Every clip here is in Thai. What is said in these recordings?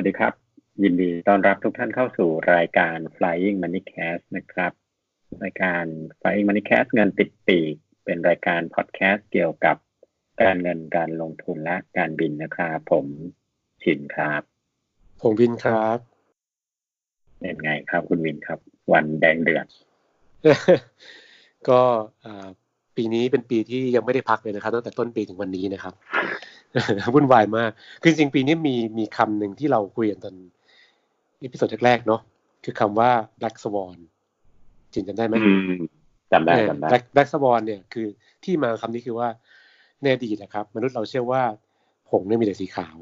วัสดีครับ ยินดีต้อนรับทุกท่านเข้าสู่รายการ Flying Money Cast นะครับ รายการ Flying Money Cast เงินติดปีก เป็นรายการพอดแคสต์เกี่ยวกับการเงินการลงทุนและการบินนะครับผมชินครับ ผมวินครับเป็นไงครับคุณวินครับ วันแดงเดือดก็ ปีนี้เป็นปีที่ยังไม่ได้พักเลยนะครับตั้งแต่ต้นปีถึงวันนี้นะครับวุ่นวายมากคือจริงปีนี้มีมีคำหนึ่งที่เราคุยกันตอน episode แรกๆเนาะคือคำว่า black swan จริงจำได้ไหมจำได้จำได้ black swan เนี่ยคือที่มาคำนี้คือว่าในอดีตนะครับ มนุษย์เราเชื่อว่าหงส์เนี่ยมีแต่สีขาว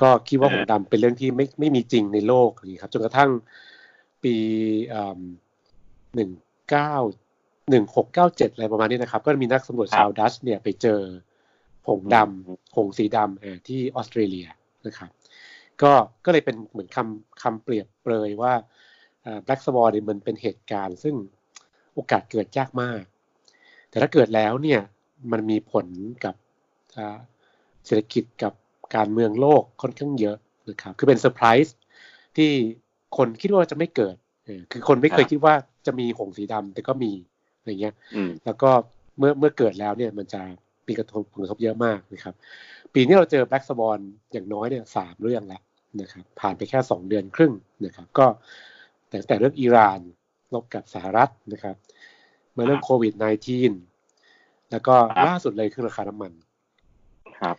ก็คิดว่าหงส์ดำเป็นเรื่องที่ไม่ไม่มีจริงในโลกนี่ครับ จนกระทั่งปีหนึ่งเก้า หนึ่งหกเก้าเจ็ดอะไรประมาณนี้นะครับ ก็มีนักสำรวจชาวดัชเนี่ยไปเจอผงดำผงสีดำที่ออสเตรเลียนะครับก็ก็เลยเป็นเหมือนคำคำเปรียบเปรยว่าแบล็กสวอร์เนี่ยมันเป็นเหตุการณ์ซึ่งโอกาสเกิดยากมาก แต่ถ้าเกิดแล้วเนี่ยมันมีผลกับเศรษฐกิจกับการเมืองโลกค่อนข้างเยอะนะครับ คือเป็นเซอร์ไพรส์ที่คนคิดว่าจะไม่เกิด คือคนไม่เคยคิดว่าจะมีหงสีดำแต่ก็มี อะไรเงี้ยแล้วก็เมื่อเมื่อเกิดแล้วเนี่ยมันจะมีกระทบผลกระทบเยอะมากนะครับ ปีนี้เราเจอแบล็กสบอนอย่างน้อยเนี่ยสามเรื่องแล้วนะครับ ผ่านไปแค่สองเดือนครึ่งนะครับ ก็แต่แต่เรื่องอิหร่านลบกับสหรัฐนะครับมาเรื่องโควิด -19 แล้วก็ล่าสุดเลยคือราคาน้ำมัน ครับ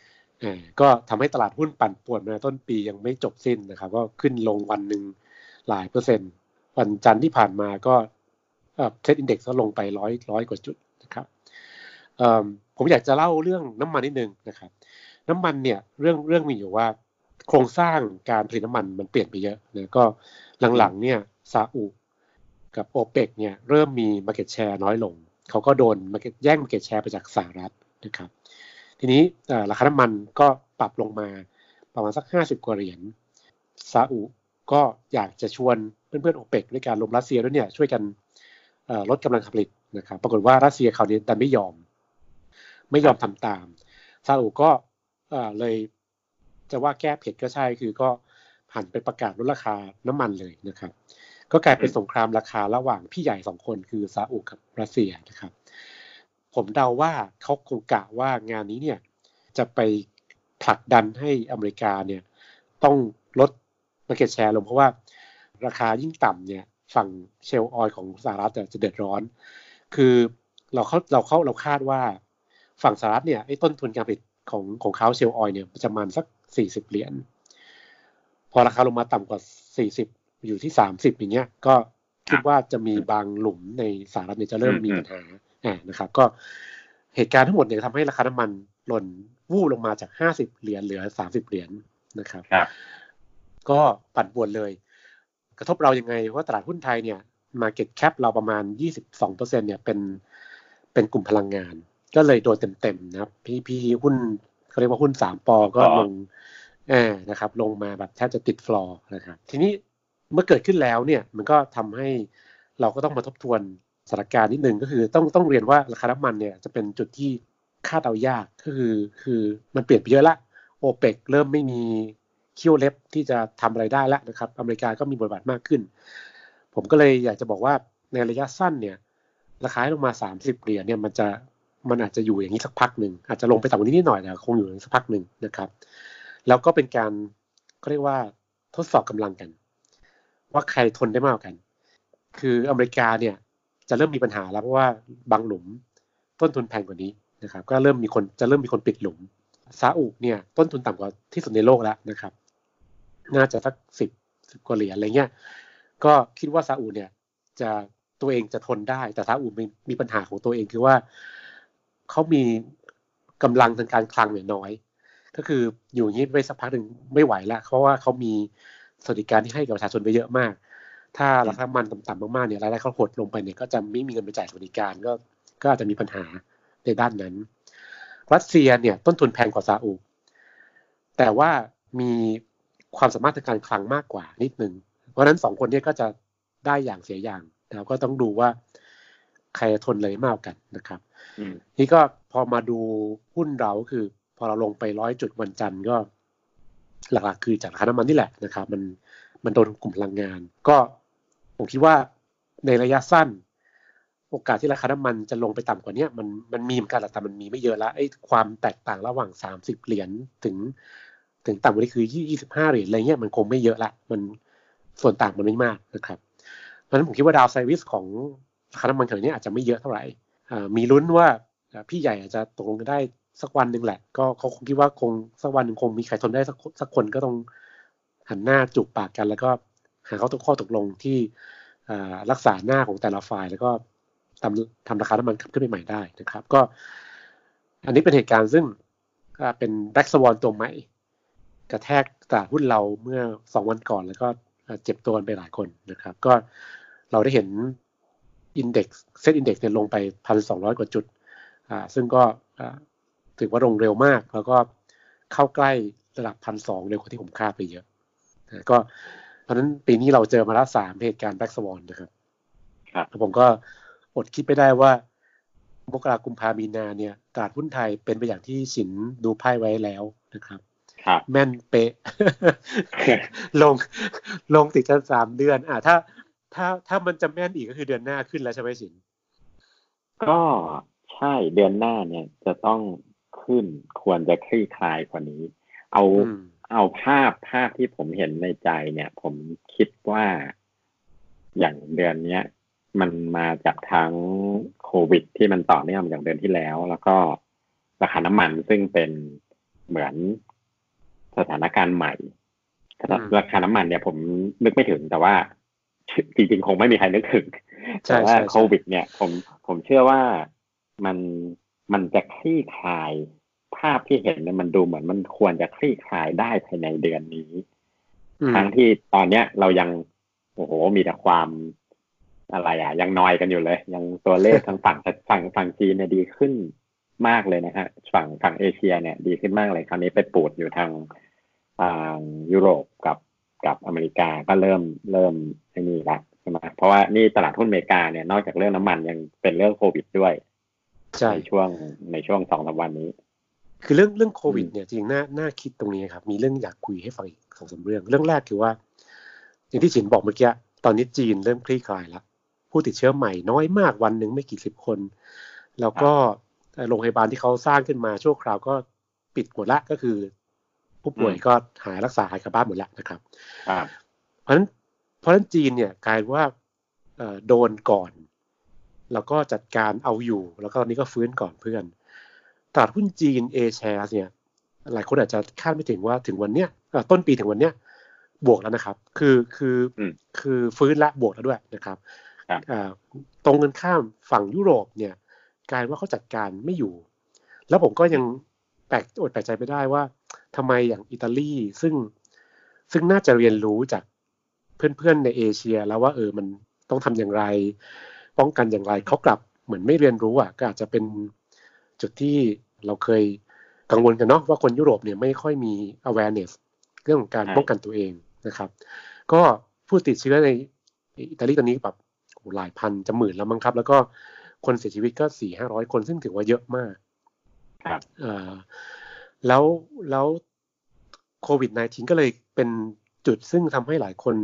ก็ทำให้ตลาดหุ้นปั่นป่วนมาต้นปียังไม่จบสิ้นนะครับ ก็ขึ้นลงวันหนึ่งหลายเปอร์เซ็นต์ วันจันทร์ที่ผ่านมาก็ เซตอินเด็กซ์ก็ลงไปร้อยร้อยกว่าจุดนะครับผมอยากจะเล่าเรื่องน้ำมันนิดนึงนะครับ น้ำมันเนี่ยเรื่องเรื่องมีอยู่ว่าโครงสร้างการผลิตน้ำมันมันเปลี่ยนไปเยอะนะก็หลังๆเนี่ยซาอุกับโอเปกเนี่ยเริ่มมี Market Share น้อยลง เขาก็โดน market แย่ง Market Share ไปจากสหรัฐนะครับ ทีนี้ราคาน้ำมันก็ปรับลงมาประมาณสัก 50 กว่าเหรียญซาอุก็อยากจะชวนเพื่อนๆโอเปกด้วยการลมรัสเซียด้วยเนี่ยช่วยกัน ลดกำลังการผลิตนะครับ ปรากฏว่ารัสเซียคราวนี้ดันไม่ยอม ไม่ยอมทำตามซาอุก็เลยจะว่าแก้เผ็ดก็ใช่คือก็หันไปประกาศลดราคาน้ำมันเลยนะครับ ก็กลายเป็นสงครามราคาระหว่างพี่ใหญ่สองคนคือซาอุกับรัสเซียนะครับ ผมเดาว่าเขาคงกะว่างานนี้เนี่ยจะไปผลักดันให้อเมริกาเนี่ยต้องลดมาเก็ตแชร์ลงเพราะว่าราคายิ่งต่ำเนี่ย ฝั่งเชลล์ออยของสหรัฐจะเดือดร้อน คือเราเขาเราเขาเราคาดว่าฝั่งสหรัฐเนี่ยไอ้ต้นทุนการผลิตของของเขาเชลล์ออยเนี่ยประมาณสักสี่สิบเหรียญพอราคาลงมาต่ำกว่าสี่สิบอยู่ที่สามสิบอย่างเงี้ยก็คิดว่าจะมีบางหลุมในสหรัฐเนี่ยจะเริ่มมีปัญหาอ่านะครับ ก็เหตุการณ์ทั้งหมดเนี่ยทำให้ราคาน้ำมันหล่นวูบลงมาจากห้าสิบเหรียญเหลือสามสิบเหรียญนะครับ ก็ปั่นป่วนเลย กระทบเรายังไง เพราะตลาดหุ้นไทยเนี่ย market cap เราประมาณยี่สิบสองเปอร์เซ็นเนี่ยเป็นเป็นกลุ่มพลังงาน ก็เลยโดนเต็มๆนะครับพี่พี่หุ้นเขาเรียกว่าหุ้นสาม ป.ก็ลงเออนะครับ ลงมาแบบแทบจะติดฟลอร์นะครับ ทีนี้เมื่อเกิดขึ้นแล้วเนี่ยมันก็ทำให้เราก็ต้องมาทบทวนสถานการณ์นิดนึงก็คือต้องต้องเรียนว่าราคาน้ำมันเนี่ยจะเป็นจุดที่คาดเอายากก็คือคือมันเปลี่ยนไปเยอะละโอเปกเริ่มไม่มี เคี่ยวเล็บที่จะทำอะไรได้แล้วนะครับ อเมริกาก็มีบทบาทมากขึ้น ผมก็เลยอยากจะบอกว่าในระยะสั้นเนี่ย ราคาลงมา 30 เหรียญเนี่ยมันจะมันอาจจะอยู่อย่างนี้สักพักหนึ่งอาจจะลงไปต่ำกว่านี้นิดหน่อยแต่คงอยู่สักพักหนึ่งนะครับ แล้วก็เป็นการเขาเรียกว่าทดสอบกำลังกัน ว่าใครทนได้มากกัน คืออเมริกาเนี่ยจะเริ่มมีปัญหาแล้วเพราะว่าบางหลุมต้นทุนแพงกว่านี้นะครับ ก็เริ่มมีคนจะเริ่มมีคนปิดหลุมซาอุเนี่ยต้นทุนต่ำกว่าที่สุดในโลกแล้วนะครับ น่าจะสักสิบสิบกว่าเหรียญอะไรเงี้ยก็คิดว่าซาอุเนี่ยจะตัวเองจะทนได้แต่ซาอุมีมีปัญหาของตัวเองคือว่าเขามีกำลังทางการคลังเนี่ยน้อย ก็คืออยู่อย่างนี้ไปสักพักหนึ่งไม่ไหวแล้วเพราะว่าเขามีสวัสดิการที่ให้กับประชาชนไปเยอะมาก ถ้าราคามันต่ำๆมากๆเนี่ยรายได้เขาหดลงไปเนี่ยก็จะไม่มีเงินไปจ่ายสวัสดิการก็ก็อาจจะมีปัญหาในด้านนั้น รัสเซียเนี่ยต้นทุนแพงกว่าซาอุแต่ว่ามี ความสามารถทางการคลังมากกว่านิดนึง เพราะฉะนั้นสองคนนี้ก็จะได้อย่างเสียอย่างเราก็ต้องดูว่าใครทนเลยมากกันนะครับนี่ก็พอมาดูหุ้นเราคือ พอเราลงไปร้อยจุดวันจันทร์ก็ หลักๆคือจากราคาน้ำมันนี่แหละนะครับ มันมันโดนกลุ่มพลังงาน ก็ผมคิดว่าในระยะสั้น โอกาสที่ราคาน้ำมันจะลงไปต่ำกว่านี้มันมันมีเหมือนกันแต่มันมีไม่เยอะแล้วไอ้ความแตกต่างระหว่างสามสิบเหรียญถึง ถึงต่ำกว่านี้คือยี่สิบห้าเหรียญอะไรเงี้ยมันคงไม่เยอะละมันส่วนต่างมันไม่มากนะครับเพราะฉะนั้นผมคิดว่าดาวไซริสของราคาน้ำมันขณะนี้อาจจะไม่เยอะเท่าไหร่มีลุ้นว่าพี่ใหญ่อาจจะตกลงกันได้สักวันหนึ่งแหละ ก็เขาคงคิดว่าคงสักวันหนึ่งคงมีใครทนได้สักสักคนก็ต้องหันหน้าจูบปากกัน แล้วก็หาเข้อตกข้อตกลงที่รักษาหน้าของแต่ละฝ่ายแล้วก็ทำทำราคาน้ำมันขึ้นไปใหม่ได้นะครับ ก็ อันนี้เป็นเหตุการณ์ซึ่งเป็นแบ็กสวอนตัวใหม่ กระแทกตลาดหุ้นเราเมื่อสองวันก่อน แล้วก็เจ็บตัวไปหลายคนนะครับ ก็เราได้เห็น index SET Index เนี่ยลงไปพันสองร้อยกว่าจุด อ่า ซึ่งก็ถือว่าลงเร็วมาก แล้วก็เข้าใกล้ระดับพันสองเร็วกว่าที่ผมคาดไปเยอะนะก็เพราะนั้นปีนี้เราเจอมาแล้วสามเหตุการณ์ black swan นะครับครับผมก็อดคิดไม่ได้ว่ามกรากุมภามีนาเนี่ยตลาดหุ้นไทยเป็นไปอย่างที่สินดูไพ่ไว้แล้วนะครับครับ แม่นเป๊ะ ลงลงติดกันสามเดือน อ่าถ้า ถ้าถ้ามันจะแม่นอีกก็คือเดือนหน้าขึ้นแล้วใช่ไหมสินก็ใช่เดือนหน้าเนี่ยจะต้องขึ้นควรจะคลี่คลายกว่านี้ เอาเอาภาพภาพที่ผมเห็นในใจเนี่ย ผมคิดว่าอย่างเดือนเนี้ยมันมาจากทั้งโควิด ที่มันต่อเนื่องอย่างเดือนที่แล้ว แล้วก็ราคาน้ำมันซึ่งเป็นเหมือน สถานการณ์ใหม่ราคาน้ำมันเนี่ยผมนึกไม่ถึงแต่ว่าจริงๆคงไม่มีใครนึกถึงแต่ว่าโควิด เนี่ย ผมผมเชื่อว่ามันมันจะคลี่คลายภาพที่เห็นเนี่ยมันดูเหมือนมันควรจะคลี่คลายได้ภายในเดือนนี้ ทั้งที่ตอนเนี้ยเรายังโอ้โหมีแต่ความอะไรอะ ยังนอยกันอยู่เลย ยังตัวเลขทางฝั่งฝั่งฝั่งจีนเนี่ยดีขึ้น มากเลยนะฮะฝั่งฝั่งเอเชียเนี่ยดีขึ้นมากเลยคราวนี้ไปปูดอยู่ทางทางยุโรปกับกับอเมริกาก็เริ่มเริ่มไอ้นี่ละใช่ไหมเพราะว่านี่ตลาดหุ้นอเมริกาเนี่ยนอกจากเรื่องน้ำมันยังเป็นเรื่องโควิดด้วยในช่วงในช่วงสองสาวันนี้ คือเรื่องเรื่องโควิด เนี่ยจริงน่าน่าคิดตรงนี้ครับ มีเรื่องอยากคุยให้ฟังอีกสองสาเรื่อง เรื่องแรกคือว่า อย่างที่ฉินบอกเมื่อกี้ตอนนี้จีนเริ่มคลี่คลายแล้วผู้ติดเชื้อใหม่น้อยมากวันหนึ่งไม่กี่สิบคน แล้วก็ โรงพยาบาลที่เขาสร้างขึ้นมาชั่วคราวก็ปิดหมดละก็คือ ผู้ป่วยก็หายรักษาหายกลับบ้านหมดแล้วนะครับเพราะฉะนั้นเพราะฉะนั้นจีนเนี่ยกลายว่าโดนก่อน แล้วก็จัดการเอาอยู่ แล้วก็ตอนนี้ก็ฟื้นก่อนเพื่อนตลาดหุ้นจีนเอแชร์เนี่ย หลายคนอาจจะคาดไม่ถึงว่าถึงวันเนี้ยต้นปีถึงวันเนี้ยบวกแล้วนะครับ คือคือคือฟื้นละบวกแล้วด้วยนะครับตรงกันข้ามฝั่งยุโรปเนี่ย กลายว่าเขาจัดการไม่อยู่ แล้วผมก็ยังแปลกอดแปลกใจไม่ได้ว่าทำไมอย่างอิตาลีซึ่งซึ่งน่าจะเรียนรู้จากเพื่อนๆในเอเชีย แล้วว่าเออมันต้องทำอย่างไร ป้องกันอย่างไรเขากลับเหมือนไม่เรียนรู้อะก็อาจจะเป็นจุดที่เราเคยกังวลกันเนาะว่าคนยุโรปเนี่ยไม่ค่อยมี awareness เรื่องของการป้องกันตัวเองนะครับ ก็ผู้ติดเชื้อในอิตาลีตอนนี้แบบหลายพันจะหมื่นแล้วมั้งครับ แล้วก็ คนเสียชีวิตก็สี่ห้าร้อยคนซึ่งถือว่าเยอะมาก ครับแล้วแล้วโควิด -19 ก็เลยเป็นจุดซึ่งทำให้หลายคน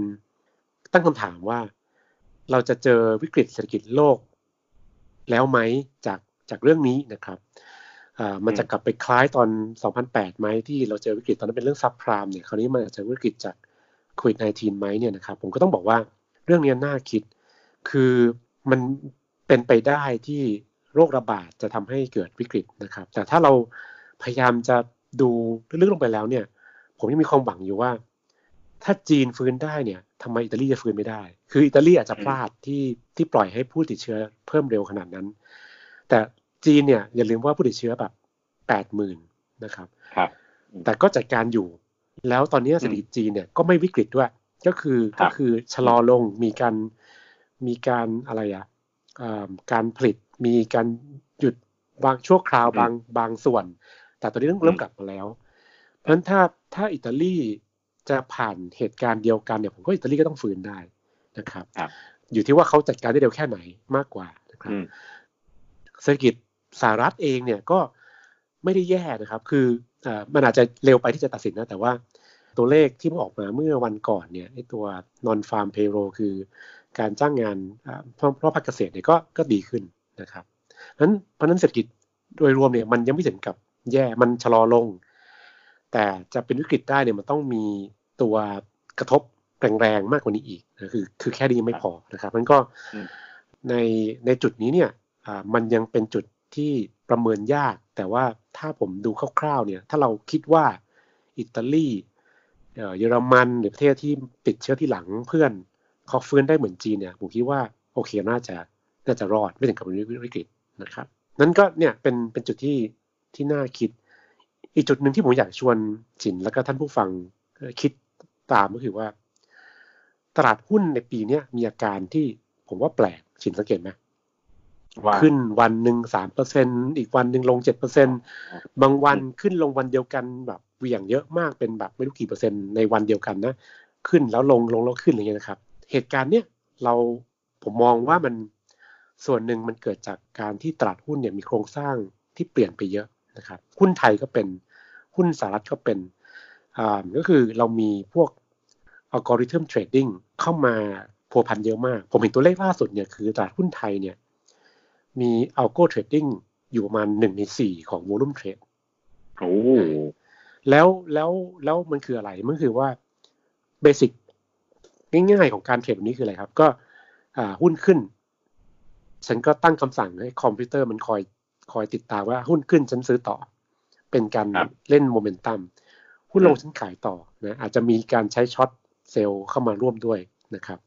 ตั้งคำถามว่า เราจะเจอวิกฤตเศรษฐกิจโลก แล้วไหมจากจากเรื่องนี้นะครับมันจะกลับไปคล้ายตอน 2008 ไหมที่เราเจอวิกฤตตอนนั้นเป็นเรื่องซับพรามเนี่ยคราวนี้มันจะวิกฤตจากโควิด -19 ไหมเนี่ยนะครับผมก็ต้องบอกว่าเรื่องนี้น่าคิดคือมัน เป็นไปได้ที่โรคระบาดจะทำให้เกิดวิกฤตนะครับ แต่ถ้าเราพยายามจะดูลึกลงไปแล้วเนี่ย ผมยังมีความหวังอยู่ว่า ถ้าจีนฟื้นได้เนี่ยทำไมอิตาลีจะฟื้นไม่ได้ คืออิตาลีอาจจะพลาดที่ที่ปล่อยให้ผู้ติดเชื้อเพิ่มเร็วขนาดนั้น แต่จีนเนี่ยอย่าลืมว่าผู้ติดเชื้อแบบแปดหมื่นนะครับครับ แต่ก็จัดการอยู่ แล้วตอนนี้เศรษฐกิจจีนเนี่ยก็ไม่วิกฤตด้วย ก็คือก็คือชะลอลงมีการมีการอะไรอะ การผลิตมีการหยุดบางชั่วคราวบางบางส่วน แต่ตอนนี้เริ่มเริ่มกลับมาแล้ว เพราะฉะนั้นถ้าถ้าอิตาลีจะผ่านเหตุการณ์เดียวกันเนี่ยผมก็อิตาลีก็ต้องฟื้นได้นะครับอยู่ที่ว่าเขาจัดการได้เร็วแค่ไหนมากกว่านะครับเศรษฐกิจสหรัฐเองเนี่ยก็ไม่ได้แย่นะครับ คืออมันอาจจะเร็วไปที่จะตัดสินนะ แต่ว่าตัวเลขที่ออกมาเมื่อวันก่อนเนี่ยไอ้ตัว non farm payroll คือ การจ้างงานเพราะเพราะภาคเกษตรเนี่ยก็ก็ดีขึ้นนะครับนั้นเพราะนั้นเศรษฐกิจโดยรวมเนี่ยมันยังไม่ถึงกับแย่มันชะลอลง แต่จะเป็นวิกฤตได้เนี่ยมันต้องมีตัวกระทบแรงๆมากกว่านี้อีกนะคือคือแค่นี้ไม่พอนะครับมันก็ในในจุดนี้เนี่ยมันยังเป็นจุดที่ประเมินยาก แต่ว่าถ้าผมดูคร่าวๆเนี่ยถ้าเราคิดว่าอิตาลีเยอรมันหรือประเทศที่ติดเชื้อที่หลังเพื่อน เขาฟื้นได้เหมือนจีนเนี่ยผมคิดว่าโอเคน่าจะน่าจะรอดไม่ถึงกับวิกฤตนะครับนั้นก็เนี่ยเป็นเป็นจุดที่ที่น่าคิด อีกจุดหนึ่งที่ผมอยากชวนจินแล้วก็ท่านผู้ฟังคิดตามก็คือว่า ตลาดหุ้นในปีนี้มีอาการที่ผมว่าแปลกชินสังเกตไหมขึ้นวันหนึ่งสามเปอร์เซ็นอีกวันหนึ่งลงเจ็ดเปอร์เซ็นบางวันขึ้นลงวันเดียวกันแบบเหวี่ยงเยอะมากเป็นแบบไม่รู้กี่เปอร์เซ็นต์ในวันเดียวกันนะ ขึ้นแล้วลงลงแล้วขึ้นอะไรเงี้ยนะครับ เหตุการณ์เนี้ยเราผมมองว่ามันส่วนหนึ่งมันเกิดจากการที่ตลาดหุ้นเนี่ยมีโครงสร้างที่เปลี่ยนไปเยอะนะครับหุ้นไทยก็เป็นหุ้นสหรัฐก็เป็นอ่าก็คือเรามีพวก algorithm trading เข้ามาพัวพันเยอะมาก ผมเห็นตัวเลขล่าสุดเนี่ยคือตลาดหุ้นไทยเนี่ยมี algo trading อยู่ประมาณหนึ่งในสี่ของ volume เทรดโอ้แล้วแล้วแล้วมันคืออะไร มันคือว่า basic ง่ายๆของการเทรดแบบนี้คืออะไรครับ ก็หุ้นขึ้น ฉันก็ตั้งคำสั่งให้คอมพิวเตอร์มันคอยคอยติดตามว่าหุ้นขึ้นฉันซื้อต่อ เป็นการเล่นโมเมนตัมหุ้นลงฉันขายต่อนะอาจจะมีการใช้ short sell เข้ามาร่วมด้วยนะครับ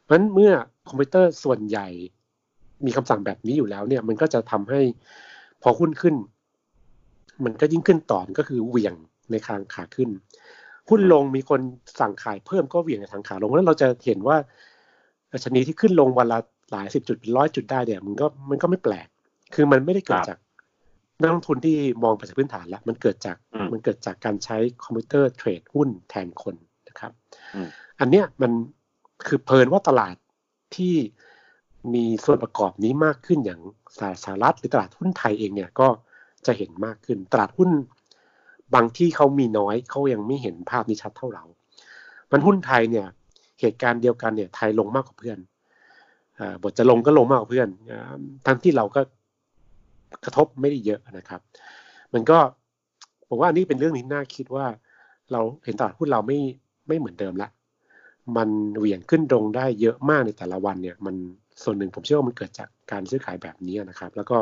เพราะฉะนั้นเมื่อคอมพิวเตอร์ส่วนใหญ่มีคำสั่งแบบนี้อยู่แล้วเนี่ย มันก็จะทำให้พอหุ้นขึ้น มันก็ยิ่งขึ้นต่อก็คือเหวี่ยงในทางขาขึ้น หุ้นลงมีคนสั่งขายเพิ่มก็เหวี่ยงในทางขาลงเพราะฉะนั้นเราจะเห็นว่าชนีที่ขึ้นลงวันละหลายสิบจุดเป็นร้อยจุดได้เนี่ยมันก็มันก็ไม่แปลก คือมันไม่ได้เกิดจากนักลงทุนที่มองไปจากพื้นฐานแล้ว มันเกิดจากมันเกิดจากการใช้คอมพิวเตอร์เทรดหุ้นแทนคนนะครับอันเนี้ยมันคือเพลินว่าตลาดที่มีส่วนประกอบนี้มากขึ้นอย่างสหรัฐหรือตลาดหุ้นไทยเองเนี่ยก็จะเห็นมากขึ้นตลาดหุ้น บางที่เขามีน้อยเขายังไม่เห็นภาพนี้ชัดเท่าเรา มันหุ้นไทยเนี่ย เหตุการณ์เดียวกันเนี่ย ไทยลงมากกว่าเพื่อนบทจะลงก็ลงมากกว่าเพื่อนทั้งที่เราก็กระทบไม่ได้เยอะนะครับ มันก็ผมว่านี่เป็นเรื่องที่น่าคิดว่า เราเห็นตลาดหุ้นเราไม่ไม่เหมือนเดิมละมันเหวี่ยงขึ้นลงได้เยอะมากในแต่ละวันเนี่ย มันส่วนหนึ่งผมเชื่อว่ามันเกิดจากการซื้อขายแบบนี้นะครับ แล้วก็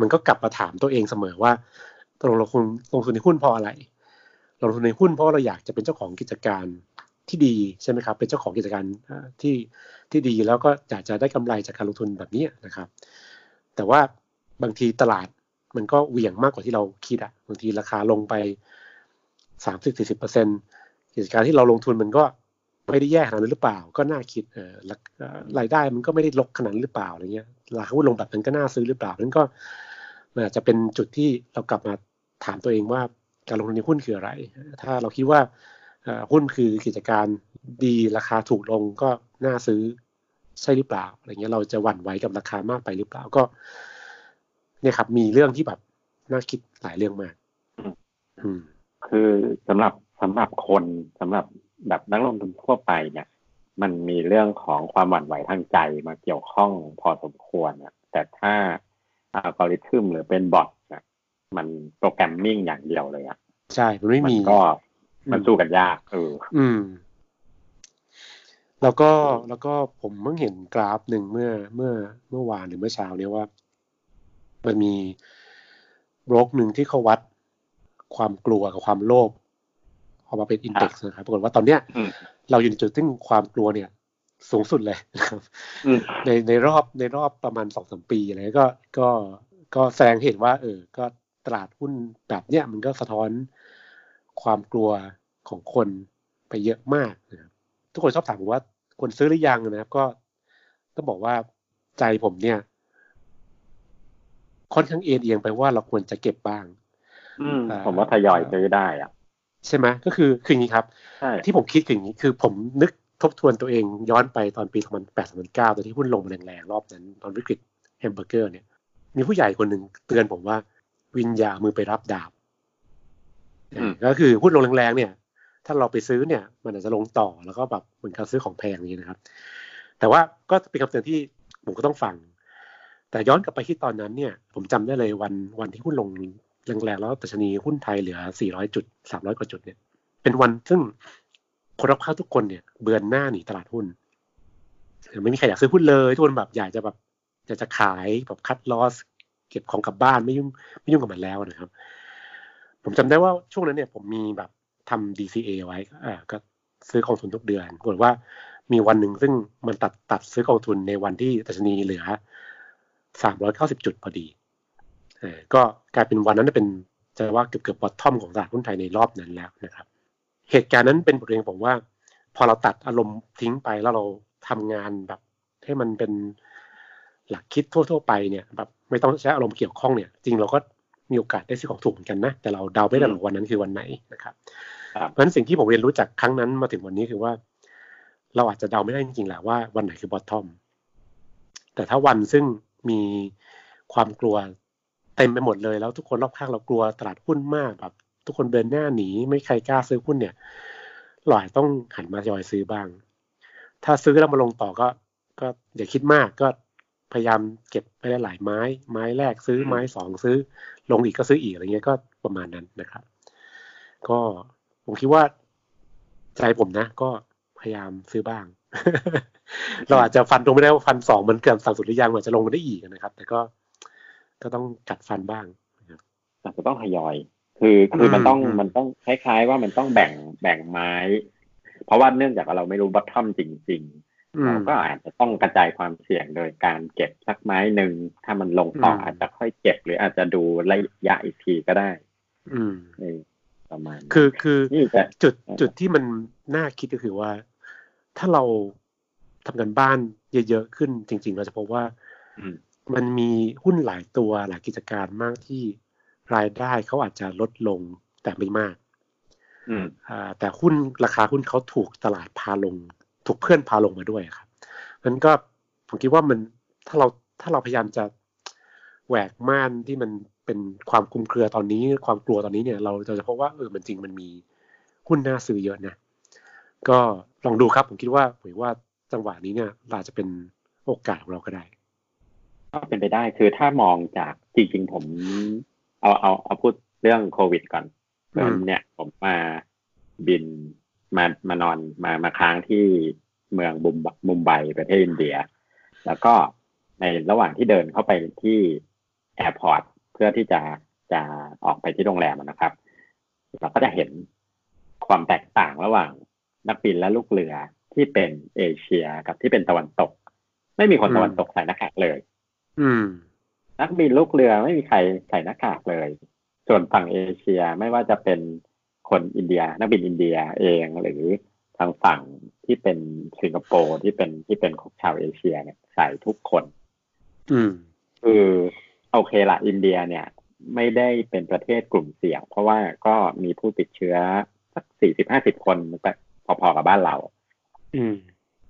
มันก็กลับมาถามตัวเองเสมอว่า ตกลงเราคงลงทุนในหุ้นเพราะอะไร เราลงทุนในหุ้นเพราะเราอยากจะเป็นเจ้าของกิจการที่ดีใช่ไหมครับ เป็นเจ้าของกิจการที่ที่ดีแล้วก็อยากจะได้กำไรจากการลงทุนแบบนี้นะครับ แต่ว่าบางทีตลาดมันก็เหวี่ยงมากกว่าที่เราคิดอะบางทีราคาลงไปสามสิบสี่สิบเปอร์เซ็นกิจการที่เราลงทุนมันก็ไม่ได้แย่ขนาดนั้นหรือเปล่า ก็น่าคิดเออรายได้มันก็ไม่ได้ลกขนาดนั้นหรือเปล่าอะไรเงี้ยราคาหุ้นลงแบบนั้นก็น่าซื้อหรือเปล่านั้นก็ มันอาจจะเป็นจุดที่เรากลับมาถามตัวเองว่าการลงทุนในหุ้นคืออะไร ถ้าเราคิดว่าหุ้นคือกิจการดีราคาถูกลงก็น่าซื้อใช่หรือเปล่าอะไรเงี้ยเราจะหวั่นไหวกับราคามากไปหรือเปล่าก็ เนี่ยครับ มีเรื่องที่แบบน่าคิดหลายเรื่องมากคือสำหรับสำหรับคนสำหรับแบบนักลงทุนทั่วไปเนี่ย มันมีเรื่องของความหวั่นไหวทางใจมาเกี่ยวข้องพอสมควรอะแต่ถ้า อัลกอริทึมหรือเป็นบอทอะมันโปรแกรมมิ่งอย่างเดียวเลยอะใช่มันไม่มีก็มันสู้กันยากเอออืม แล้วก็แล้วก็ผมเพิ่งเห็นกราฟหนึ่งเมื่อเมื่อเมื่อวานหรือเมื่อเช้าเนี่ยว่า มันมีบล็อกหนึ่งที่เขาวัดความกลัวกับความโลภออกมาเป็นอินเด็กซ์นะครับปรากฏว่าตอนเนี้ย เราอยู่ในจุดที่ความกลัวเนี่ย สูงสุดเลยนะครับในในรอบในรอบประมาณสองสมปีอะไรก็ก็ก็แสดงเห็นว่า เออ ก็ตลาดหุ้นแบบเนี้ยมันก็สะท้อนความกลัวของคนไปเยอะมากนะครับทุกคนชอบถามผมว่าควรซื้อหรือยังนะครับ ก็ต้องบอกว่าใจผมเนี่ย ค่อนข้างเอ็นเอียงไปว่าเราควรจะเก็บบ้างผมว่าทยอยซื้อได้อะใช่ไหมก็คือคืออย่างนี้ครับ ที่ผมคิดอย่างนี้คือผมนึก ทบทวนตัวเองย้อนไปตอนปี 2 0 0 8 2009 ตอนที่หุ้นลงแรงๆ รอบนั้น ตอนวิกฤตแฮมเบอร์เกอร์เนี่ย มีผู้ใหญ่คนหนึ่งเตือนผมว่า วินอย่ามือไปรับดาบ ก็คือหุ้นลงแรงๆเนี่ย ถ้าเราไปซื้อเนี่ย มันอาจจะลงต่อแล้วก็แบบเหมือนการซื้อของแพงนี้นะครับ แต่ว่าก็เป็นคำเตือนที่ผมก็ต้องฟัง แต่ย้อนกลับไปที่ตอนนั้นเนี่ย ผมจำได้เลยวันวันที่หุ้นลงแรงๆแล้วดัชนีหุ้นไทยเหลือ 400 จุด 300 กว่าจุดเนี่ย เป็นวันซึ่ง คนรับข่าวทุกคนเนี่ย เบือนหน้าหนีตลาดหุ้นไม่มีใครอยากซื้อหุ้นเลย ทุกคนแบบอยากจะแบบอยากจะขายแบบคัดลอส เก็บของกลับบ้านไม่ยุ่งไม่ยุ่งกับมันแล้วนะครับ ผมจำได้ว่าช่วงนั้นเนี่ย ผมมีแบบทำ DCA ไว้อ่าก็ซื้อกองทุนทุกเดือนปรากฏว่ามีวันหนึ่งซึ่งมันตัดตัดซื้อกองทุนในวันที่ตัชนีเหลือสามร้อยเก้าสิบจุดพอดีเออก็กลายเป็นวันนั้นเป็นจะว่าเกือบเกือบบอททอมของตลาดหุ้นไทยในรอบนั้นแล้วนะครับ เหตุการณ์นั้นเป็นบทเรียนผมว่า พอเราตัดอารมณ์ทิ้งไปแล้วเราทำงานแบบ ให้มันเป็นหลักคิดทั่ว ๆ ไปเนี่ยแบบไม่ต้องใช้อารมณ์เกี่ยวข้องเนี่ย จริงเราก็มีโอกาสได้ซื้อของถูกเหมือนกันนะ แต่เราเดาไม่ได้หรอกวันนั้นคือวันไหนนะครับเพราะฉะนั้นสิ่งที่ผมเรียนรู้จากครั้งนั้นมาถึงวันนี้คือว่า เราอาจจะเดาไม่ได้จริงๆแหละว่าวันไหนคือบอททอมแต่ถ้าวันซึ่งมีความกลัวเต็มไปหมดเลยแล้วทุกคนรอบข้างเรากลัวตลาดหุ้นมากแบบ ทุกคนเดินหน้าหนีไม่ใครกล้าซื้อหุ้นเนี่ยหลายต้องหันมาทยอยซื้อบ้าง ถ้าซื้อแล้วมาลงต่อก็ ก็อย่าคิดมากก็พยายามเก็บไปได้หลายไม้ ไม้แรกซื้อไม้สองซื้อ ลงอีกก็ซื้ออีกอะไรเงี้ยก็ประมาณนั้นนะครับ ก็ผมคิดว่าใจผมนะ ก็พยายามซื้อบ้าง เราอาจจะฟันตรงไม่ได้ว่าฟันสองมันเกือบสั่งสุดหรือยังอาจจะลงมาได้อีกนะครับ แต่ก็ก็ต้องกัดฟันบ้างนะครับอาจจะต้องทยอย คือคือมันต้องมันต้องคล้ายๆ ว่ามันต้องแบ่งแบ่งไม้ เพราะว่าเนื่องจากเราไม่รู้บัตทอมจริงเราก็อาจจะต้องกระจายความเสี่ยงโดยการเก็บสักไม้หนึ่งถ้ามันลงต่ออาจจะค่อยเก็บหรืออาจจะดูระยะอีกทีก็ได้ อืมประมาณคือคือจุดจุดที่มันน่าคิดก็คือว่า ถ้าเราทำกันบ้านเยอะๆขึ้นจริง ๆ เราจะพบว่ามันมีหุ้นหลายตัวหลายกิจการมากที่ รายได้เขาอาจจะลดลงแต่ไม่มากอ่าแต่หุ้นราคาหุ้นเขาถูกตลาดพาลง ถูกเพื่อนพาลงมาด้วยครับนั้นก็ผมคิดว่ามันถ้าเราถ้าเราพยายามจะแหวกม่านที่มันเป็นความคุมเครือตอนนี้ ความกลัวตอนนี้เนี่ย เราจะพบว่าเออมันจริงมันมีหุ้นน่าซื้อเยอะนะก็ลองดูครับ ผมคิดว่าผมว่าจังหวะนี้เนี่ยอาจจะเป็นโอกาสของเราก็ได้ ก็เป็นไปได้คือถ้ามองจากจริงๆผม เอาเอาเอาพูดเรื่องโควิดก่อนเนี่ยผมมาบินมามานอนมามาค้างที่เมืองมุมมุมไบประเทศอินเดีย แล้วก็ในระหว่างที่เดินเข้าไปที่ airportเพื่อที่จะจะออกไปที่โรงแรมนะครับ เราก็จะเห็นความแตกต่างระหว่างนักบินและลูกเรือที่เป็นเอเชียกับที่เป็นตะวันตก ไม่มีคนตะวันตกใส่หน้ากากเลย อืม นักบินลูกเรือไม่มีใครใส่หน้ากากเลย ส่วนฝั่งเอเชียไม่ว่าจะเป็นคนอินเดีย นักบินอินเดียเองหรือทางฝั่งที่เป็นสิงคโปร์ที่เป็นที่เป็นของชาวเอเชียเนี่ยใส่ทุกคน อืมคือโอเคละอินเดียเนี่ย ไม่ได้เป็นประเทศกลุ่มเสี่ยง เพราะว่าก็มีผู้ติดเชื้อสักสี่สิบห้าสิบคนพอๆกับบ้านเรา อืม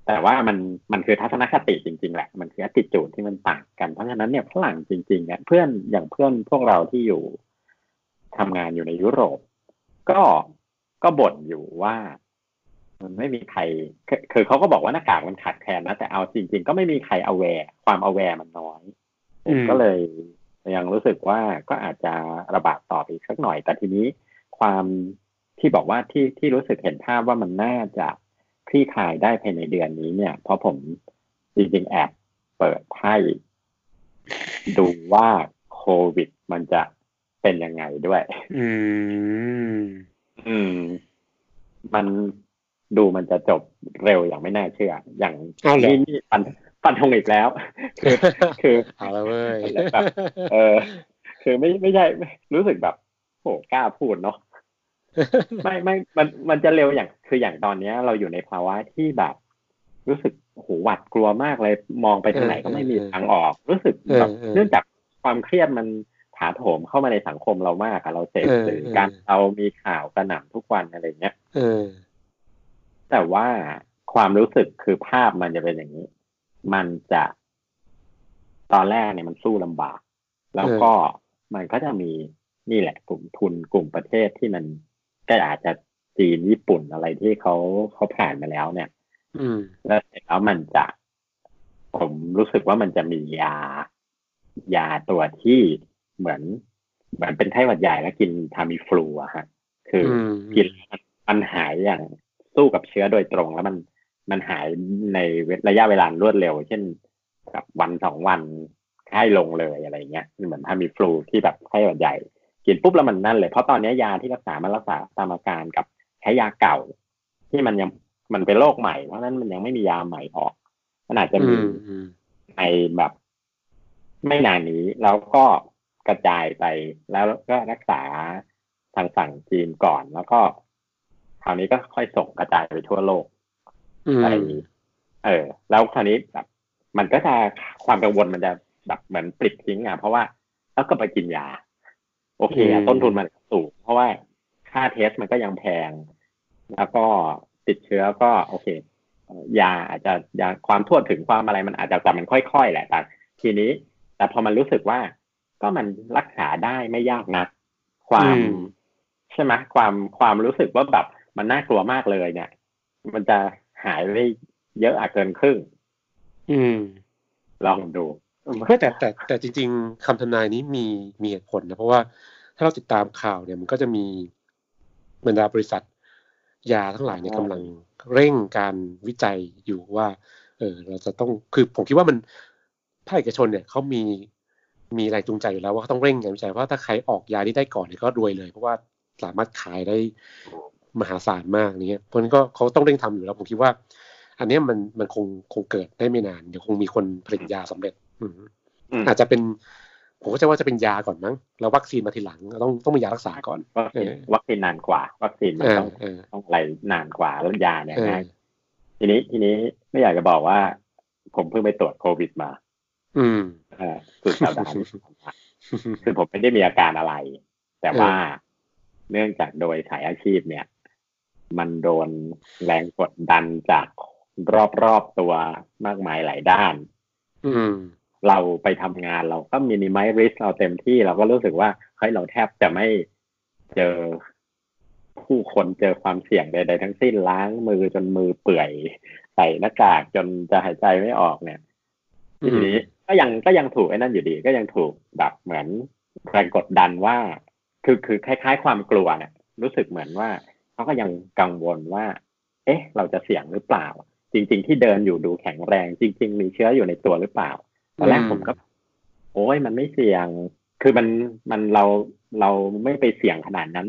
แต่ว่ามันมันคือทัศนคติจริง ๆ แหละ มันคืออติจูดที่มันต่าง กัน เพราะฉะนั้นเนี่ยฝรั่งจริงๆเนี่ยเพื่อนอย่างเพื่อนพวกเราที่อยู่ทำงานอยู่ในยุโรป ก็ก็บ่นอยู่ว่า มันไม่มีใครคือเขาก็บอกว่าหน้ากากมันขาดแคลนนะแต่เอาจริง ๆ ก็ไม่มีใครเอาแวร์ความเอาแวร์มันน้อยผมก็เลยยังรู้สึกว่าก็อาจจะระบาดต่ออีกสักหน่อย แต่ทีนี้ความที่บอกว่าที่ที่รู้สึกเห็นภาพว่ามันน่าจะคลี่คลายได้ภายในเดือนนี้เนี่ย เพราะผมจริงๆแอบเปิดไพ่ ดูว่าโควิดมันจะเป็นยังไงด้วย อืม อืม มันดูมันจะจบเร็วอย่างไม่น่าเชื่อ อย่างนี่นี่ปันปันทงอีกแล้ว คือคือเอาละเว้ยแบบเออ คือไม่ไม่ใช่รู้สึกแบบโหกล้าพูดเนาะไม่ไม่มันมันจะเร็วอย่างคืออย่างตอนเนี้ย เราอยู่ในภาวะที่แบบ รู้สึกโหหวัดกลัวมากเลยมองไปทางไหนก็ไม่มีทางออก รู้สึกแบบเนื่องจากความเครียดมันถาโถมเข้ามาในสังคมเรามากอะเราเสพสื่อการเรามีข่าวกระหน่ำทุกวันอะไรเงี้ยแต่ว่าความรู้สึกคือภาพมันจะเป็นอย่างนี้ มันจะ ตอนแรกเนี่ยมันสู้ลำบาก แล้วก็มันก็จะมีนี่แหละ กลุ่มทุนกลุ่มประเทศที่มันก็อาจจะจีนญี่ปุ่นอะไรที่เขาเขาผ่านมาแล้วเนี่ยอืม แล้วเสร็จแล้วมันจะ ผมรู้สึกว่ามันจะมียา ยาตัวที่เหมือน เหมือนเป็นไข้หวัดใหญ่แล้วกินทามิฟลูอะฮะ คืออมกินแล้วมันมันหายอย่างสู้กับเชื้อโดยตรงแล้วมันมันหายในระยะเวลารวดเร็ว เช่นกับวันสองวันไข้ลงเลยอะไรเงี้ยเหมือนถ้ามีฟลูที่แบบไข้หวัดใหญ่ กินปุ๊บแล้วมันนั่นเลย เพราะตอนนี้ยาที่รักษามันรักษาตามอาการกับใช้ยาเก่า ที่มันยัง มันเป็นโรคใหม่เพราะฉะนั้นมันยังไม่มียาใหม่ออก มันอาจจะอืมีมอืมในแบบไม่นานนี้แล้วก็กระจายไปแล้วก็รักษาทางฝั่งจีนก่อนแล้วก็คราวนี้ก็ค่อยส่งกระจายไปทั่วโลกอืมอะไรอย่างนี้เออ แล้วคราวนี้แบบมันก็จะความกังวลมันจะแบบเหมือนปลิดทิ้งอะเพราะว่าแล้วก็ไปกินยา โอเคอะต้นทุนมันสูงเพราะว่าค่าเทสมันก็ยังแพง แล้วก็ ติดเชื้อก็โอเคยาอาจจะยาความทั่วถึงความอะไรมันอาจจะแต่มันค่อย ๆ แหละแต่ทีนี้ แต่พอมันรู้สึกว่าก็มันรักษาได้ไม่ยากนะความอืมใช่ไหมความความรู้สึกว่าแบบมันน่ากลัวมากเลยเนี่ย มันจะหายไปเยอะอะเกินครึ่ง อืม ลองดูไม่แต่แต่แต่จริง ๆคำทำนายนี้มีมีเหตุผลนะเพราะว่าถ้าเราติดตามข่าวเนี่ยมันก็จะมีบรรดาบริษัท ยาทั้งหลายเนี่ยอ๋อกำลังเร่งการวิจัยอยู่ว่า เออเราจะต้องคือผมคิดว่ามันภาคเอกชนเนี่ยเขามีมีแรงจูงใจอยู่แล้วว่าเขาต้องเร่งการวิจัยเพราะว่าถ้าใครออกยานี้ได้ก่อนเนี่ยก็รวยเลย เพราะว่าสามารถขายได้มหาศาลมากนี้เพราะฉะนั้นก็เขาต้องเร่งทำอยู่แล้วผมคิดว่า อันเนี้ยมันมันคงคงเกิดได้ไม่นานเดี๋ยวคงมีคนผลิตยาสำเร็จอืมอืมอาจจะเป็น ผมก็จะว่าจะเป็นยาก่อนมั้งแล้ววัคซีนมาทีหลังต้องต้องมียารักษาก่อนวัคซีนเออวัคซีนนานกว่า วัคซีนมันเออต้องเออต้องอะไรนานกว่าแล้วยาเนี่ยเออง่ายทีนี้ทีนี้ไม่อยากจะบอกว่า ผมเพิ่งไปตรวจโควิดมา อืมเออสุดสัปดาห์ที่ผ่านมาคือผมไม่ได้มีอาการอะไร แต่ว่าเนื่องจากโดยสายอาชีพเนี่ย มันโดนแรงกดดันจากรอบๆตัวมากมายหลายด้าน อืม เราไปทำงานเราก็มินิมัลริสเราเต็มที่เราก็รู้สึกว่าเฮ้ยเราแทบจะไม่เจอผู้คนเจอความเสี่ยงใดๆทั้งสิ้นล้างมือจนมือเปื่อย ใส่หน้ากากจนจะหายใจไม่ออกเนี่ยอืมทีนี้ก็ยังก็ยังถูกไอ้นั่นอยู่ดี ก็ยังถูกแบบเหมือนแรงกดดันว่า คือคือคล้าย ๆ ความกลัวเนี่ยรู้สึกเหมือนว่าเขาก็ยังกังวลว่า เอ๊ะ เราจะเสี่ยงหรือเปล่า จริง ๆ ที่เดินอยู่ดูแข็งแรง จริง ๆ มีเชื้ออยู่ในตัวหรือเปล่า ตอนแรกผมก็ โอ้ยมันไม่เสี่ยง คือมันมันเราเราไม่ไปเสี่ยงขนาดนั้น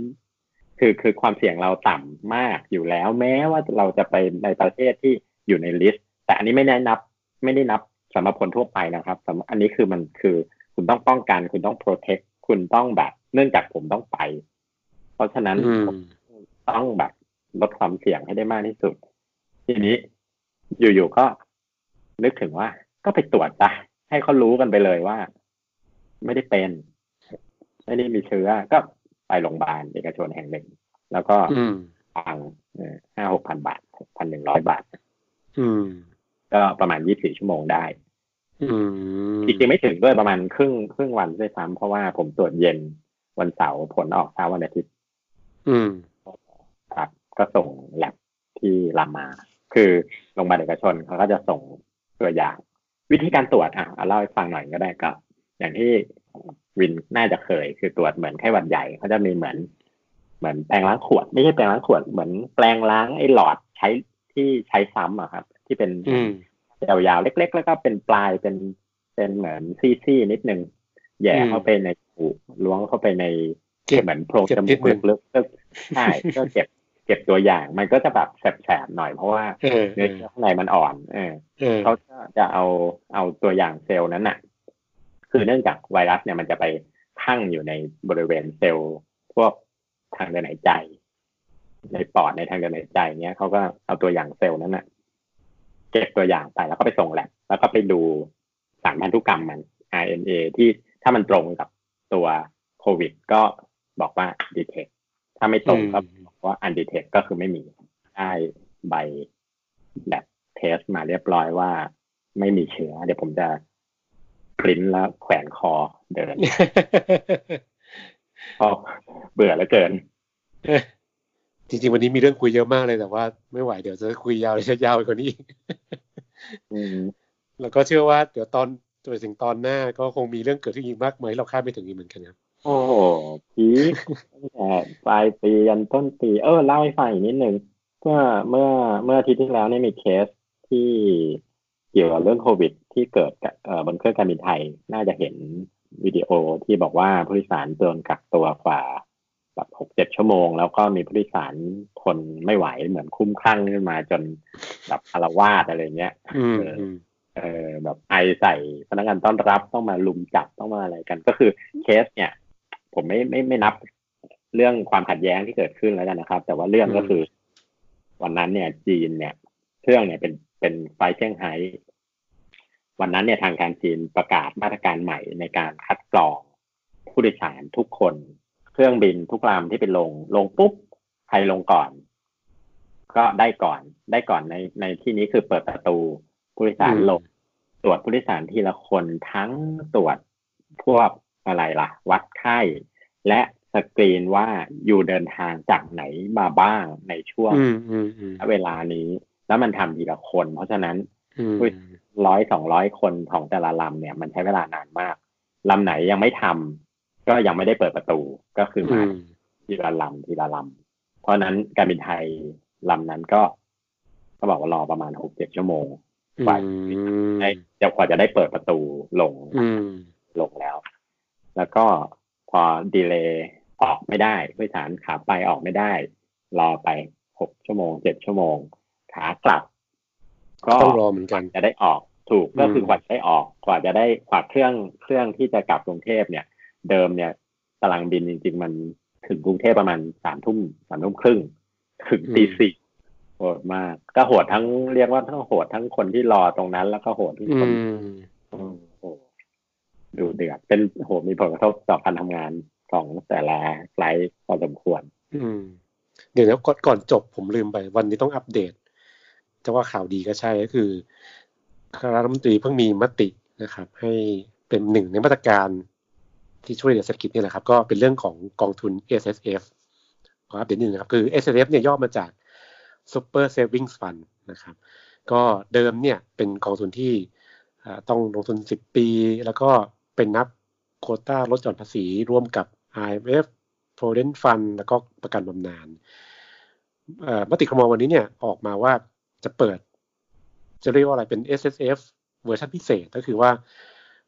คือคือความเสี่ยงเราต่ำมากอยู่แล้ว แม้ว่าเราจะไปในประเทศที่อยู่ในลิสต์ แต่อันนี้ไม่ได้นับ ไม่ได้นับสำหรับคนทั่วไปนะครับสำหรับอันนี้คือมันคือคุณต้องป้องกัน คุณต้อง protect คุณต้องแบบ เนื่องจากผมต้องไป เพราะฉะนั้นอืมผมต้องแบบลดความเสี่ยงให้ได้มากที่สุด ทีนี้อยู่ๆก็นึกถึงว่าก็ไปตรวจจ้ะ ให้เขารู้กันไปเลยว่า ไม่ได้เป็น ไม่ได้มีเชื้อ ก็ไปโรงพยาบาลเอกชนแห่งหนึ่ง แล้วก็อืมฟังห้าหกพันบาทหกพันหนึ่งร้อยบาทอืมก็ประมาณยี่สิบสี่ชั่วโมงได้อืมจริงๆไม่ถึงด้วยประมาณครึ่งครึ่งวันด้วยซ้ำเพราะว่าผมตรวจเย็นวันเสาร์ผลออกเช้าวันอาทิตย์อืมครับ ก็ส่งแลบที่รามา คือโรงพยาบาลเอกชนเขาก็จะส่งตัวอย่าง วิธีการตรวจอะเอาเล่าให้ฟังหน่อยก็ได้ก็อย่างที่วินน่าจะเคย คือตรวจเหมือนไข้หวัดใหญ่เขาจะมีเหมือนเหมือนแปรงล้างขวด ไม่ใช่แปรงล้างขวดเหมือนแปรงล้างไอ้หลอดใช้ที่ใช้ซ้ำอะครับ ที่เป็นอืมยาวๆเล็ก ๆ แล้วก็เป็นปลายเป็นเป็นเหมือนซี่ๆนิดนึงแหย่อืมเข้าไปในหูล้วงเข้าไปในเก็บเหมือนโพรงเก็บจนิมูดกนึงลึกๆก็ใช่ก็เก็บ เก็บตัวอย่างมันก็จะแบบแสบๆหน่อยเพราะว่าเออเอเนื้ออเชื้อข้างในมันอ่อนเออเออเขาก็จะเอาเอาตัวอย่างเซลล์นั้นน่ะ คือเนื่องจากไวรัสเนี่ยมันจะไปทั่งอยู่ในบริเวณเซลล์พวกทางเดินหายใจ ในปอดในทางเดินหายใจเนี้ยเขาก็เอาตัวอย่างเซลล์นั้นน่ะ เก็บตัวอย่างไปแล้วก็ไปส่งแลบแล้วก็ไปดูสารพันธุกรรมมัน RNA ที่ถ้ามันตรงกับตัวโควิด ก็บอกว่า detect ถ้าไม่ตรงก็บอก ว่า undetect ก็คือไม่มีได้ใบแลบเทสมาเรียบร้อยว่า ไม่มีเชื้อ เดี๋ยวผมจะปริ้นแล้วแขวนคอเดินเพราะเบื่อแล้วเกิน จริงๆ วันนี้มีเรื่องคุยเยอะมากเลยแต่ว่าไม่ไหวเดี๋ยวจะคุยยาวเลยจะยาวกว่านี้แล้วก็เชื่อว่าเดี๋ยวตอนจนถึงตอนหน้าก็คงมีเรื่องเกิดขึ้นอีกมากมายเราคาดไม่ถึงอีกเหมือนกันครับ โอ้โหพีตั้งแต่ปลายปียันต้นปี เออเล่าให้ฟังอีกนิดนึงเมื่อเมื่อเมื่ออาทิตย์ที่แล้วนี่มีเคสที่เกี่ยวกับเรื่องโควิด ที่เกิดเอ่อบนเครื่องการบินไทย น่าจะเห็นวิดีโอที่บอกว่าผู้โดยสารโดนกักตัวกว่าแบบหกเจ็ดชั่วโมง แล้วก็มีผู้โดยสารทนไม่ไหวเหมือนคุ้มคลั่งขึ้นมาจนแบบอารวาสอะไรเงี้ยเออแบบไอใส่พนักงานต้อนรับต้องมาลุมจับต้องมาอะไรกัน ก็คือเคสเนี่ย ผมไม่ไม่ไม่นับเรื่องความขัดแย้งที่เกิดขึ้นแล้วกันนะครับ แต่ว่าเรื่องก็คือ วันนั้นเนี่ย จีนเนี่ยเครื่องเนี่ยเป็นเป็นไฟเชียงไฮ้วันนั้นเนี่ยทางการจีนประกาศมาตรการใหม่ในการคัดกรองผู้โดยสารทุกคน เครื่องบินทุกลำที่ไปลง ลงปุ๊บใครลงก่อน ก็ได้ก่อนได้ก่อนในในที่นี้คือเปิดประตูผู้โดยสารลง ตรวจผู้โดยสารทีละคนทั้งตรวจพวก อะไรล่ะ วัดไข้ และสกรีนว่าอยู่เดินทางจากไหนมาบ้างในช่วงเวลานี้ แล้วมันทำทีละคน เพราะฉะนั้นร้อยสองร้อยคนของแต่ละลำเนี่ย มันใช้เวลานานมากลำไหนยังไม่ทำก็ยังไม่ได้เปิดประตูก็คือมาทีละลำทีละลำเพราะนั้นการบินไทยลำนั้นก็ ก็บอกว่ารอประมาณหกเจ็ดชั่วโมงกว่าจะกว่าจะได้เปิดประตูลงลงแล้ว แล้วก็พอดีเลย์ออกไม่ได้ผู้โดยสารขาไปออกไม่ได้ รอไปหกชั่วโมงเจ็ดชั่วโมง ขากลับ ก็ต้องรอเหมือนกันจะได้ออกถูกก็คือกว่าจะได้ออกกว่าจะได้กว่าเครื่องเครื่องที่จะกลับกรุงเทพเนี่ย เดิมเนี่ยตารางบินจริง ๆ มันถึงกรุงเทพประมาณสามทุ่มสามทุ่มครึ่งถึงตีสี่โหดมาก ก็โหดทั้งเรียกว่าทั้งโหดทั้งคนที่รอตรงนั้น แล้วก็โหดที่คน ดูเดือดเป็นโหมีผลกระทบต่อการทำงานของแต่ละไลฟ์พอสมควร อืม เดี๋ยวแล้วก่อนจบผมลืมไป วันนี้ต้องอัปเดตจะว่าข่าวดีก็ใช่ก็คือคณะรัฐมนตรีเพิ่งมีมตินะครับ ให้เป็นหนึ่งในมาตรการที่ช่วยเหลือเศรษฐกิจนี่แหละครับ ก็เป็นเรื่องของกองทุน S S F ขออัปเดตนิดนึงครับ คือ S S F เนี่ยย่อมาจาก Super Savings Fund นะครับ ก็เดิมเนี่ยเป็นกองทุนที่ต้องลงทุน 10 ปี แล้วก็ เป็นนับโคต้าลดหย่อนภาษีร่วมกับ IMF Provident Fund แล้วก็ประกันบำนาญมติครมวันนี้เนี่ยออกมาว่าจะเปิด จะเรียกว่าอะไรเป็น S S F เวอร์ชันพิเศษก็คือว่า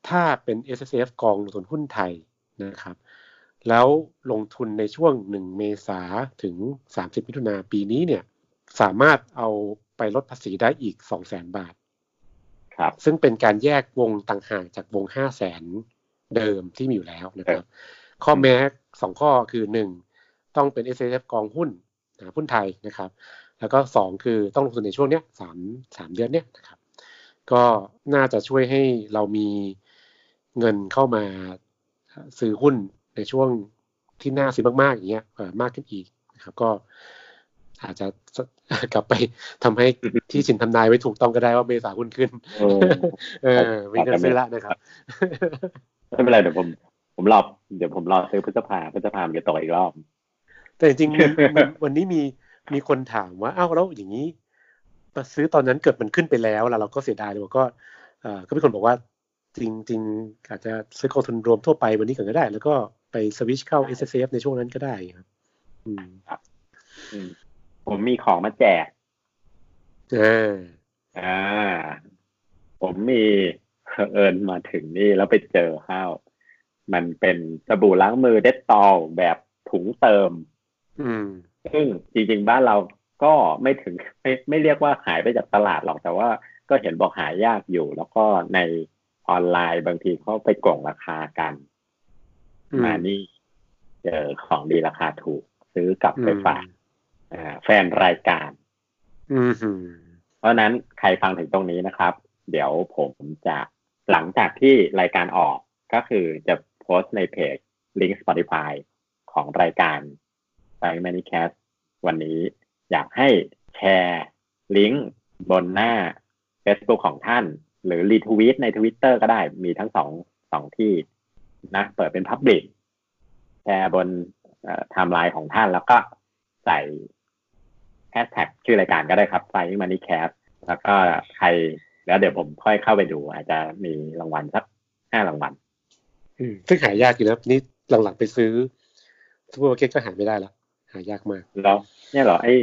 ถ้าเป็น S S F กองลงทุนหุ้นไทยนะครับ แล้วลงทุนในช่วง 1 เมษาถึง 30 มิถุนาปีนี้เนี่ยสามารถเอาไปลดภาษีได้อีก 2 0 0แสนบาท ครับซึ่งเป็นการแยกวงต่างหากจากวง5 0 0แสนเดิมที่มีอยู่แล้วนะครับ ข้อแม้สองข้อคือ1ต้องเป็น S S F กองหุ้นหุ้นไทยนะครับ แล้วก็สองคือต้องลงทุนในช่วงเนี้ยสามสามเดือนเนี้ยนะครับ ก็น่าจะช่วยให้เรามีเงินเข้ามาซื้อหุ้นในช่วงที่น่าซื้อมากๆอย่างเงี้ยมากขึ้นอีกนะครับ ก็ อาจจะกลับไปทำให้ที่สินทำนายไว้ถูกต้องก็ได้ว่าเมษาหุ้นขึ้น เออไม่เงินซื้อละนะครับ ไม่เป็นไรเดี๋ยวผม ผมรอเดี๋ยวผมรอซื้อพฤษภาพฤษภามันจะต่ออีกรอบ แต่จริงๆวันนี้มีมีคนถามว่าอ้าวแล้วอย่างนี้ซื้อตอนนั้นเกิดมันขึ้นไปแล้วแล้วเราก็เสียดายเลยก็ก็มีคนบอกว่า จริงจริงอาจจะซื้อกองทุนรวมทั่วไปวันนี้ก่อนก็ได้ แล้วก็ไปสวิชเข้า S S F ในช่วงนั้นก็ได้ครับ อืมครับ ผมมีของมาแจกอ่าอ่า ผมมีเอิญมาถึงนี่แล้วไปเจอข้าว มันเป็นสบู่ล้างมือเดตตอลแบบถุงเติม อืม ซึ่งจริงๆบ้านเราก็ไม่ถึงไม่ไม่เรียกว่าหายไปจากตลาดหรอกแต่ว่าก็เห็นบอกหายากอยู่ แล้วก็ในออนไลน์บางทีเขาไปกล่องราคากันมานี่เจอของดีราคาถูก ซื้อกลับไปฝาก แฟนรายการเพราะนั้นใครฟังถึงตรงนี้นะครับ เดี๋ยวผมจะหลังจากที่รายการออกก็คือจะโพสต์ในเพจลิงก์ Spotify ของรายการ Flying Money Cast วันนี้อยากให้แชร์ลิงก์บนหน้า Facebook ของท่าน หรือรีทวีตในทวิตเตอร์ก็ได้มีทั้งสองสองที่นะเปิดเป็นพับบิ c แชร์บนไทม์ไลน์ของท่านแล้วก็ใส่ แฮชแท็กชื่อรายการก็ได้ครับ Flying Money Cast แล้วก็ใครแล้วเดี๋ยวผมค่อยเข้าไปดู อาจจะมีรางวัลสักห้ารางวัลอืมซึ่งหายากอยู่นะนี่หลังๆไปซื้อซูเปอร์มาร์เก็ตก็หาไม่ได้ละหายากมากแล้วเนี่ยเหรอไอ้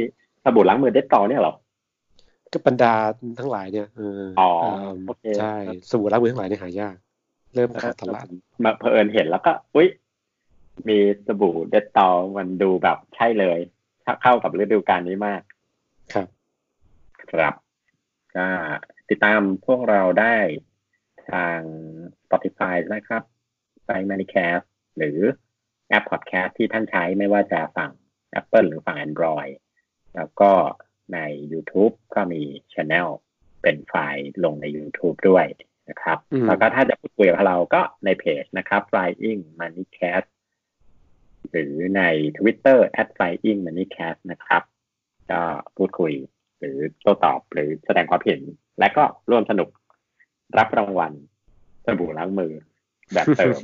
สบู่ล้างมือ Dettol เนี่ยเหรอก็บรรดาทั้งหลายเนี่ยเอออ๋ออืมโอเคใช่สบู่ล้างมือทั้งหลายเนี่ยหายาก เริ่มขาดตลาดมาเผอิญเห็นแล้วก็ อุ้ยมีสบู่ Dettol มันดูแบบใช่เลย เข้ากับฤดูกาลนี้มาก ครับครับก็ติดตามพวกเราได้ทาง Spotify นะครับไป Manicast หรือแอป Podcast ที่ท่านใช้ไม่ว่าจะฝั่ง Apple หรือฝั่ง Android แล้วก็ใน YouTube ก็มี Channel เป็นไฟล์ลงใน YouTube ด้วยนะครับอืมแล้วก็ถ้าจะพูดคุยกับเราก็ในเพจนะครับ Flying Moneycast หรือใน Twitter at Flying Moneycast นะครับ ก็พูดคุยหรือโต้ตอบหรือแสดงความเห็น และก็ร่วมสนุกรับรางวัลสบู่ล้างมือแบบเติม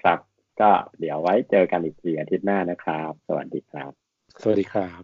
ครับ ก็เดี๋ยวไว้เจอกันอีกทีอาทิตย์หน้านะครับ สวัสดีครับ สวัสดีครับ